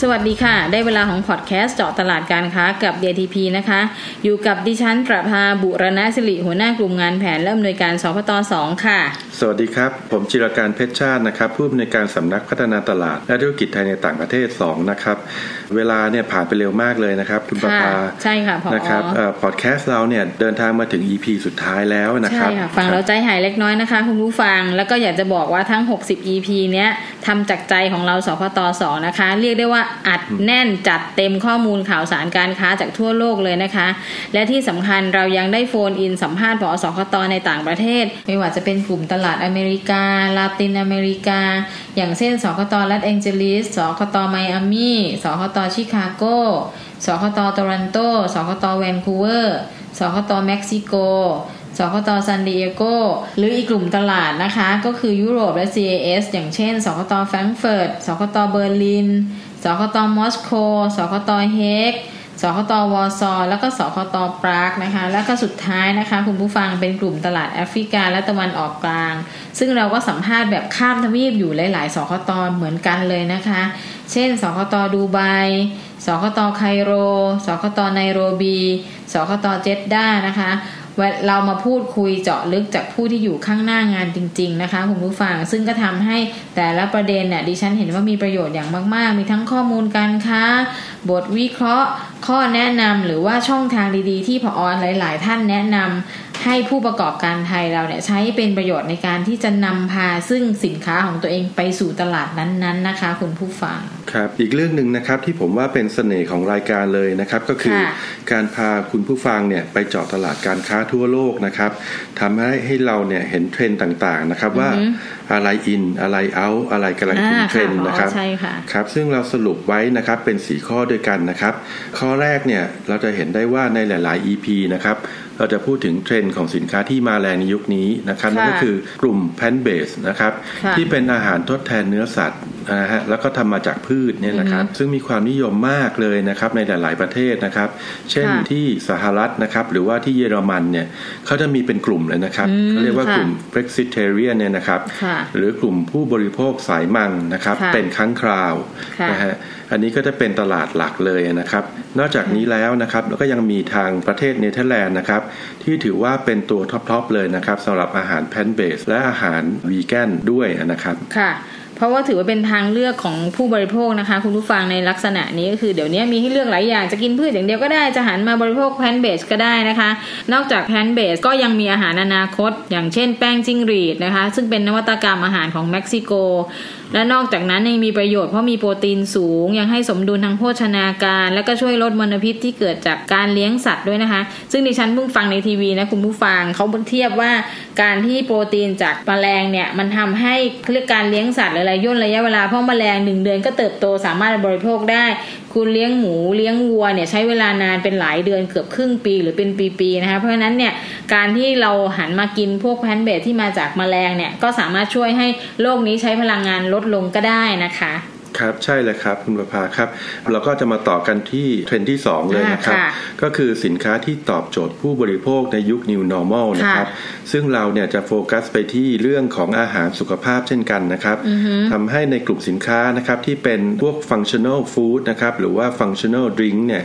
สวัสดีค่ะ ได้เวลาของพอดแคสต์เจาะตลาดการค้ากับ DTP นะคะ อยู่กับดิฉันประภาบุรณสิริหัวหน้ากลุ่มงานแผนและอำนวยการสพต 2 ค่ะ สวัสดีครับ ผมจิรการเพชรชาตินะครับ ผู้อำนวยการสำนักพัฒนาตลาด และธุรกิจไทยในต่างประเทศ 2 นะครับ เวลาเนี่ยผ่านไปเร็วมากเลยนะครับ คุณประภาใช่ค่ะพอนะครับพอดแคสต์เราเนี่ยเดินทางมาถึง EP สุดท้ายแล้วนะครับใช่ค่ะฟังเราใจหายเล็กน้อยนะคะ คุณผู้ฟังแล้วก็อยากจะบอกว่าทั้ง 60 EP เนี้ยทำจากใจของเราสพตสองนะคะ เรียกได้ว่าอัดแน่นจัดเต็มข้อมูลข่าวสารการค้าจากทั่วโลกเลยนะคะ และที่สำคัญเรายังได้ phone in สัมภาษณ์ผอสคตในต่างประเทศ ไม่ว่าจะเป็นกลุ่มตลาดอเมริกา ลาตินอเมริกา อย่างเช่น สคตลอสแองเจลิส สคตไมอามี่สคตชิคาโก สคตโตรันโต สคตแวนคูเวอร์ สคตเม็กซิโก สคตซันดิเอโก หรืออีกกลุ่มตลาดนะคะ ก็คือยุโรปและ CIS อย่างเช่น สคตแฟรงก์เฟิร์ต สคตเบอร์ลิน สคตมอสโก สคตเฮก สคตวอซอแล้วก็สคตปรากนะคะ แล้วก็สุดท้ายนะคะ คุณผู้ฟังเป็นกลุ่มตลาดแอฟริกาและตะวันออกกลาง ซึ่งเราก็สัมภาษณ์แบบข้ามทวีปอยู่หลาย ๆ สคตเหมือนกันเลยนะคะ เช่น สคตดูไบสคตไคโร สคตไนโรบี สคตเจดด้านะคะ เรามาพูดคุยเจาะลึกจากผู้ที่อยู่ข้างหน้างานจริง ๆ นะคะคุณผู้ฟัง ซึ่งก็ทำให้แต่ละประเด็นเนี่ยดิฉันเห็นว่ามีประโยชน์อย่างมาก ๆ มีทั้งข้อมูลการค้า บทวิเคราะห์ ข้อแนะนำหรือว่าช่องทางดีๆ ที่พออหลาย ๆ ท่านแนะนำให้ผู้ประกอบการไทยเราเนี่ยใช้เป็นประโยชน์ในการที่จะนำพาซึ่งสินค้าของตัวเองไปสู่ตลาดนั้น ๆ นะคะ คุณผู้ฟัง ครับอีกเรื่องหนึ่งนะครับที่ผมว่าเป็นเสน่ห์ของรายการเลยนะครับก็คือการพาคุณผู้ฟังเนี่ยไปเจาะตลาดการค้าทั่วโลกนะครับทำให้ให้เราเนี่ยเห็นเทรนด์ต่างๆนะครับว่าอะไร in อะไร out อะไรกำลังเป็นเทรนด์นะครับครับซึ่งเราสรุปไว้นะครับเป็นสี่ข้อด้วยกันนะครับ ข้อแรกเนี่ยเราจะเห็นได้ว่าในหลาย ๆ EP นะครับเราจะพูดถึงเทรนด์ของสินค้าที่มาแรงในยุคนี้นะครับนั่นก็คือกลุ่ม plant-based นะครับที่เป็นอาหารทดแทนเนื้อสัตว์นะฮะแล้วก็ทำมาจากพืชเนี่ยนะครับซึ่งมีความนิยมมากเลยนะครับในหลาย ๆประเทศนะครับ เช่นที่สหรัฐนะครับหรือว่าที่เยอรมันเนี่ยเขาจะมีเป็นกลุ่มเลยนะครับเขาเรียกว่ากลุ่ม Flexitarian เนี่ยนะครับหรือกลุ่มผู้บริโภคสายมังนะครับเป็นครั้งคราวนะฮะอันนี้ก็จะเป็นตลาดหลักเลยนะครับ นอกจากนี้แล้วนะครับแล้วก็ยังมีทางประเทศเนเธอร์แลนด์นะครับที่ถือว่าเป็นตัว top ๆเลยนะครับสำหรับอาหาร plant-based และอาหารวีแกนด้วยนะครับค่ะ เพราะว่าถือว่าเป็นทางเลือกของผู้บริโภคนะคะ คุณผู้ฟังในลักษณะนี้ก็คือเดี๋ยวนี้มีให้เลือกหลายอย่างจะกินพืชอย่างเดียวก็ได้จะหันมาบริโภค plant-based ก็ได้นะคะ นอกจากแพนเบสก็ยังมีอาหารอนาคต อย่างเช่นแป้งจิ้งหรีดนะคะ ซึ่งเป็นนวัตกรรมอาหารของเม็กซิโก และนอกจากนั้นยังมีประโยชน์เพราะมีโปรตีนสูง ยังให้สมดุลทางโภชนาการ และก็ช่วยลดมลพิษที่เกิดจากการเลี้ยงสัตว์ด้วยนะคะ ซึ่งดิฉันเพิ่งฟังในทีวีนะคุณผู้ฟังเขาเทียบว่าการที่โปรตีนจากแมลงเนี่ยมันทำให้เรื่องการเลี้ยงสัตว์อะไรย่นระยะเวลาเพราะแมลงหนึ่งเดือนก็เติบโตสามารถบริโภคได้คุณเลี้ยงหมูเลี้ยงวัวเนี่ยใช้เวลานานเป็นหลายเดือนเกือบครึ่งปีหรือเป็นปีๆนะคะเพราะฉะนั้นเนี่ยการที่เราหันมากินพวกแพนเบทที่มาจากแมลงเนี่ยก็สามารถช่วยให้โลกนี้ใช้พลังงานลดลงก็ได้นะคะ ครับใช่เลยครับคุณประภาครับ เราก็จะมาต่อกันที่เทรนด์ที่ 2 เลยนะครับ ก็คือสินค้าที่ตอบโจทย์ผู้บริโภคในยุค New Normal นะครับ ซึ่งเราเนี่ยจะโฟกัสไปที่เรื่องของอาหารสุขภาพเช่นกันนะครับทำให้ในกลุ่มสินค้านะครับที่เป็นพวก functional food นะครับหรือว่า functional drink เนี่ย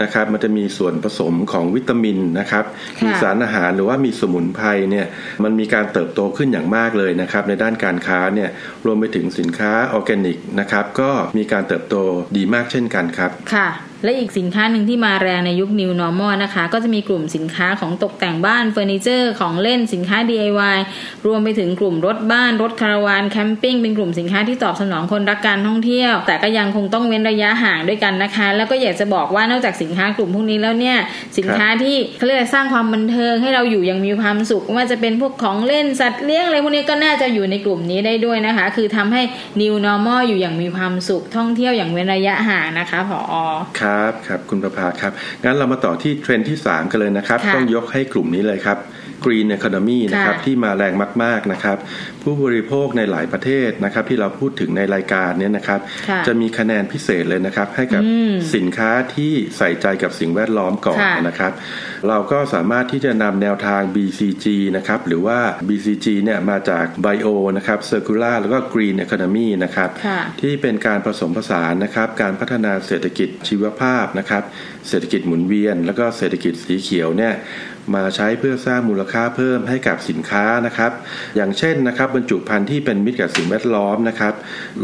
นะครับมันจะมีส่วนผสมของวิตามินนะครับมีสารอาหารหรือว่ามีสมุนไพรเนี่ยมันมีการเติบโตขึ้นอย่างมากเลยนะครับในด้านการค้าเนี่ยรวมไปถึงสินค้าออร์แกนิกนะครับก็มีการเติบโตดีมากเช่นกันครับค่ะ และอีกสินค้าหนึ่งที่มาแรงในยุค New Normal นะคะ ก็จะมีกลุ่มสินค้าของตกแต่งบ้านเฟอร์นิเจอร์ของเล่นสินค้า DIY รวมไปถึงกลุ่มรถบ้าน รถคาราวานแคมปิ้งเป็นกลุ่มสินค้าที่ตอบสนองคนรักการท่องเที่ยว แต่ก็ยังคงต้องเว้นระยะห่างด้วยกันนะคะ แล้วก็อยากจะบอกว่านอกจากสินค้ากลุ่มพวกนี้แล้วเนี่ยสินค้าที่เขาเรียกสร้างความบันเทิงให้เราอยู่ย่างมีความสุขว่าจะเป็นพวกของเล่นสัตว์เลี้ยงอะไรพวกนี้ก็น่าจะอยู่ในกลุ่มนี้ได้ด้วยนะคะ คือทำให้ New Normal อยู่อย่างมีความสุขท่องเที่ยวอย่างเว้นระยะห่างนะคะผอครับครับคุณประภาครับ งั้นเรามาต่อที่เทรนด์ที่ 3 กันเลยนะครับต้องยกให้กลุ่มนี้เลยครับ Green Economy นะครับ ที่มาแรงมาก ๆ นะครับ ผู้บริโภคในหลายประเทศนะครับ ที่เราพูดถึงในรายการนี้นะครับ จะมีคะแนนพิเศษเลยนะครับ ให้กับสินค้าที่ใส่ใจกับสิ่งแวดล้อมก่อนนะครับ เราก็สามารถที่จะนำแนวทาง BCG นะครับหรือว่า BCG เนี่ยมาจาก Bio นะครับ Circular แล้วก็ Green Economy นะครับ ที่เป็นการผสมผสานนะครับ การพัฒนาเศรษฐกิจชีวภาพนะครับ เศรษฐกิจหมุนเวียน แล้วก็เศรษฐกิจสีเขียวเนี่ยมาใช้เพื่อสร้างมูลค่าเพิ่มให้กับสินค้านะครับ อย่างเช่นนะครับบรรจุภัณฑ์ที่เป็นมิตรกับสิ่งแวดล้อมนะครับ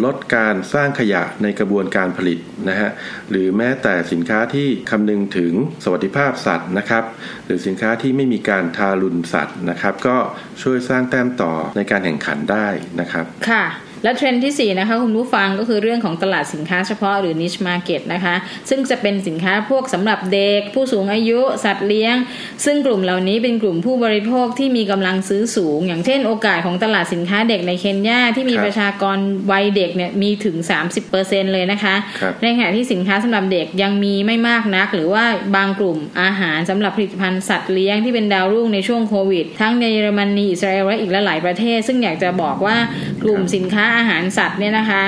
ลดการสร้างขยะในกระบวนการผลิตนะฮะหรือแม้แต่สินค้าที่คำนึงถึงสวัสดิภาพสัตว์นะครับ หรือสินค้าที่ไม่มีการทารุณสัตว์นะครับ ก็ช่วยสร้างแต้มต่อในการแข่งขันได้นะครับค่ะ และเทรนด์ที่ 4 นะคะคุณผู้ฟังก็คือเรื่องของตลาดสินค้าเฉพาะหรือ niche market นะคะ ซึ่งจะเป็นสินค้าพวกสำหรับเด็ก ผู้สูงอายุสัตว์เลี้ยง ซึ่งกลุ่มเหล่านี้เป็นกลุ่มผู้บริโภคที่มีกำลังซื้อสูง อย่างเช่นโอกาสของตลาดสินค้าเด็กในเคนยาที่มีประชากรวัยเด็กเนี่ยมีถึง 30%เลยนะคะในขณะที่สินค้าสำหรับเด็กยังมีไม่มากนัก หรือว่าบางกลุ่มอาหารสำหรับผลิตภัณฑ์สัตว์เลี้ยงที่เป็นดาวรุ่งในช่วงโควิดทั้งในเยอรมนีอิสราเอลและอีกหลายประเทศ ซึ่งอยากจะบอกว่ากลุ่มสินค้าอาหารสัตว์เนี่ยนะคะ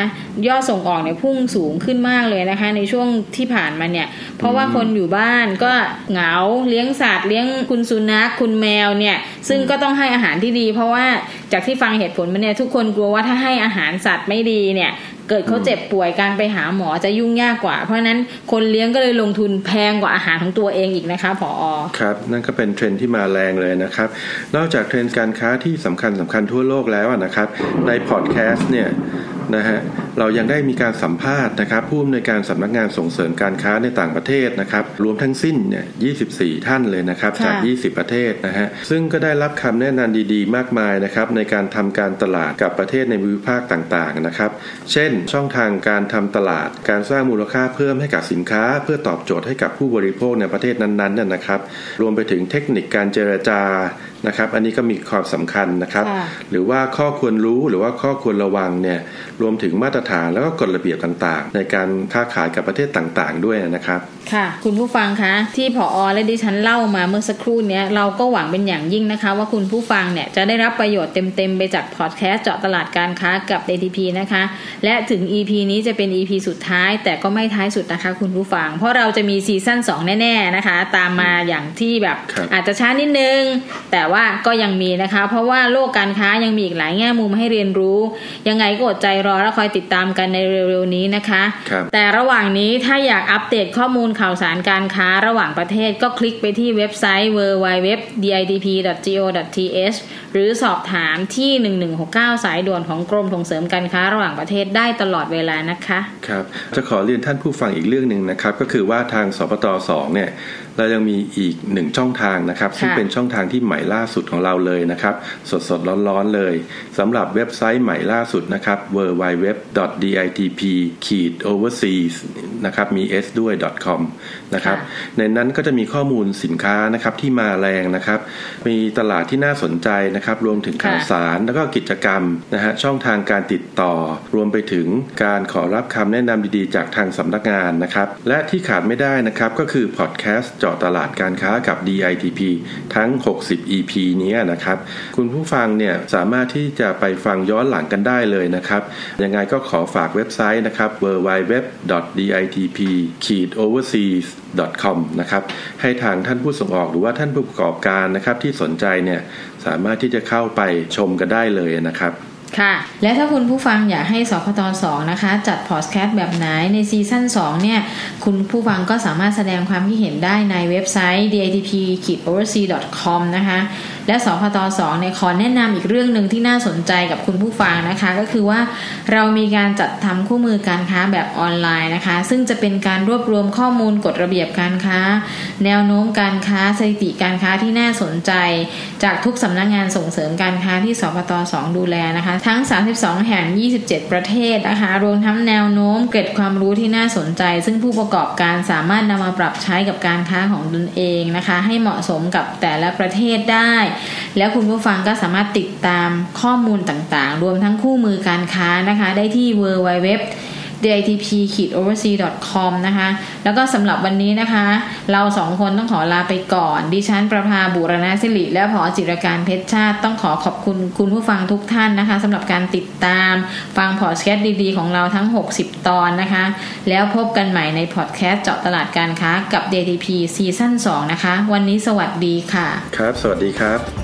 ยอดส่งออกเนี่ยพุ่งสูงขึ้นมากเลยนะคะ ในช่วงที่ผ่านมาเนี่ย เพราะว่าคนอยู่บ้านก็เหงาเลี้ยงสัตว์เลี้ยงคุณสุนัขคุณแมวเนี่ย ซึ่งก็ต้องให้อาหารที่ดี เพราะว่าจากที่ฟังเหตุผลมาเนี่ยทุกคนกลัวว่าถ้าให้อาหารสัตว์ไม่ดีเนี่ย เกิดเขาเจ็บป่วยการไปหาหมอจะยุ่งยากกว่า เพราะนั้นคนเลี้ยงก็เลยลงทุนแพงกว่าอาหารของตัวเองอีกนะคะผออครับ นั่นก็เป็นเทรนที่มาแรงเลยนะครับ นอกจากเทรนการค้าที่สำคัญสำคัญทั่วโลกแล้วนะครับ ในพอดแคสต์เนี่ย นะฮะเรายังได้มีการสัมภาษณ์นะครับผู้อำนวยการสำนักงานส่งเสริมการค้าในต่างประเทศนะครับรวมทั้งสิ้นเนี่ย24 ท่านเลยนะครับจาก 20 ประเทศนะฮะซึ่งก็ได้รับคำแนะนำดีๆ มากมายนะครับในการทำการตลาดกับประเทศในภูมิภาคต่างๆนะครับเช่น ช่องทางการทำตลาด การสร้างมูลค่าเพิ่มให้กับสินค้า เพื่อตอบโจทย์ให้กับผู้บริโภคในประเทศนั้นๆนะครับรวมไปถึงเทคนิคการเจรจา นะครับ อันนี้ก็มีความสำคัญนะครับ หรือว่าข้อควรรู้หรือว่าข้อควรระวังเนี่ยรวมถึงมาตรฐานแล้วก็กฎระเบียบต่างๆ ในการค้าขายกับประเทศต่างๆ ด้วยนะครับ ค่ะคุณผู้ฟังคะที่ผออและดิฉันเล่ามาเมื่อสักครู่นี้เราก็หวังเป็นอย่างยิ่งนะคะ ว่าคุณผู้ฟังเนี่ยจะได้รับประโยชน์เต็มๆ ไปจากพอดแคสต์เจาะตลาดการค้ากับ ATP นะคะ และถึง EP นี้จะเป็น EP สุดท้าย แต่ก็ไม่ท้ายสุดนะคะ คุณผู้ฟัง เพราะเราจะมีซีซั่น2 แน่ๆนะคะ ตามมาอย่างที่แบบอาจจะช้านิดนึง แต่ว่าก็ยังมีนะคะ เพราะว่าโลกการค้ายังมีอีกหลายแง่มุมให้เรียนรู้ ยังไงก็อดใจรอแล้วคอยติดตามกันในเร็วๆนี้นะคะคแต่ระหว่างนี้ถ้าอยากอัปเดตข้อมูลข่าวสารการค้าระหว่างประเทศก็คลิกไปที่เว็บไซต์ www.didp.go.th หรือสอบถามที่ 1169 สายด่วนของกรมส่งเสริมการค้าระหว่างประเทศได้ตลอดเวลานะคะ ครับ จะขอเรียนท่านผู้ฟังอีกเรื่องหนึ่งนะครับ ก็คือว่าทางสปตสองเนี่ย เรายังมีอีกหนึ่งช่องทางนะครับ ซึ่งเป็นช่องทางที่ใหม่ล่าสุดของเราเลยนะครับ สดสดร้อนๆเลยสำหรับเว็บไซต์ใหม่ล่าสุดนะครับ www.ditp-overseas นะครับมี s ด้วย .com นะครับในนั้นก็จะมีข้อมูลสินค้านะครับที่มาแรงนะครับ มีตลาดที่น่าสนใจนะครับ รวมถึงข่าวสารแล้วก็กิจกรรมนะฮะช่องทางการติดต่อ รวมไปถึงการขอรับคำแนะนำดีๆ จากทางสำนักงานนะครับ และที่ขาดไม่ได้นะครับก็คือพอดแคสต์เจาะตลาดการค้ากับ DITP ทั้ง 60 EP นี้นะครับ คุณผู้ฟังเนี่ยสามารถที่จะไปฟังย้อนหลังกันได้เลยนะครับ ยังไงก็ขอฝากเว็บไซต์นะครับ www.ditp-overseas com นะครับ ให้ทางท่านผู้ส่งออกหรือว่าท่านผู้ประกอบการนะครับที่สนใจเนี่ยสามารถที่จะเข้าไปชมกันได้เลยนะครับ ค่ะ และถ้าคุณผู้ฟังอยากให้สคตสองนะคะ จัดพอดแคสต์แบบไหนในซีซั่น2เนี่ย คุณผู้ฟังก็สามารถแสดงความคิดเห็นได้ในเว็บไซต์ ditp-oversea.com นะคะ และสพตสองเนี่ยขอแนะนำอีกเรื่องหนึ่งที่น่าสนใจกับคุณผู้ฟังนะคะ ก็คือว่าเรามีการจัดทำคู่มือการค้าแบบออนไลน์นะคะ ซึ่งจะเป็นการรวบรวมข้อมูลกฎระเบียบการค้า แนวโน้มการค้าสถิติการค้าที่น่าสนใจ จากทุกสำนักงงานส่งเสริมการค้าที่สพตสองดูแลนะคะ ทั้ง 32 แห่ง 27 ประเทศนะคะรวมทั้งแนวโน้มเกร็ดความรู้ที่น่าสนใจ ซึ่งผู้ประกอบการสามารถนำมาปรับใช้กับการค้าของตนเองนะคะ ให้เหมาะสมกับแต่ละประเทศได้แล้วคุณผู้ฟังก็สามารถติดตามข้อมูลต่างๆ รวมทั้งคู่มือการค้านะคะ ได้ที่ www ditp-oversea.com นะคะ แล้วก็สำหรับวันนี้นะคะ เราสองคนต้องขอลาไปก่อน ดิฉันประภาบุรณสิริ และผอจิรการเพชรชาติ ต้องขอขอบคุณคุณผู้ฟังทุกท่านนะคะสำหรับการติดตามฟังพอดแคสต์ดีๆ ของเราทั้ง 60 ตอนนะคะ แล้วพบกันใหม่ในพอดแคสต์เจาะตลาดการค้ากับ DTP ซีซั่น2นะคะ วันนี้สวัสดีค่ะ ครับ สวัสดีครับ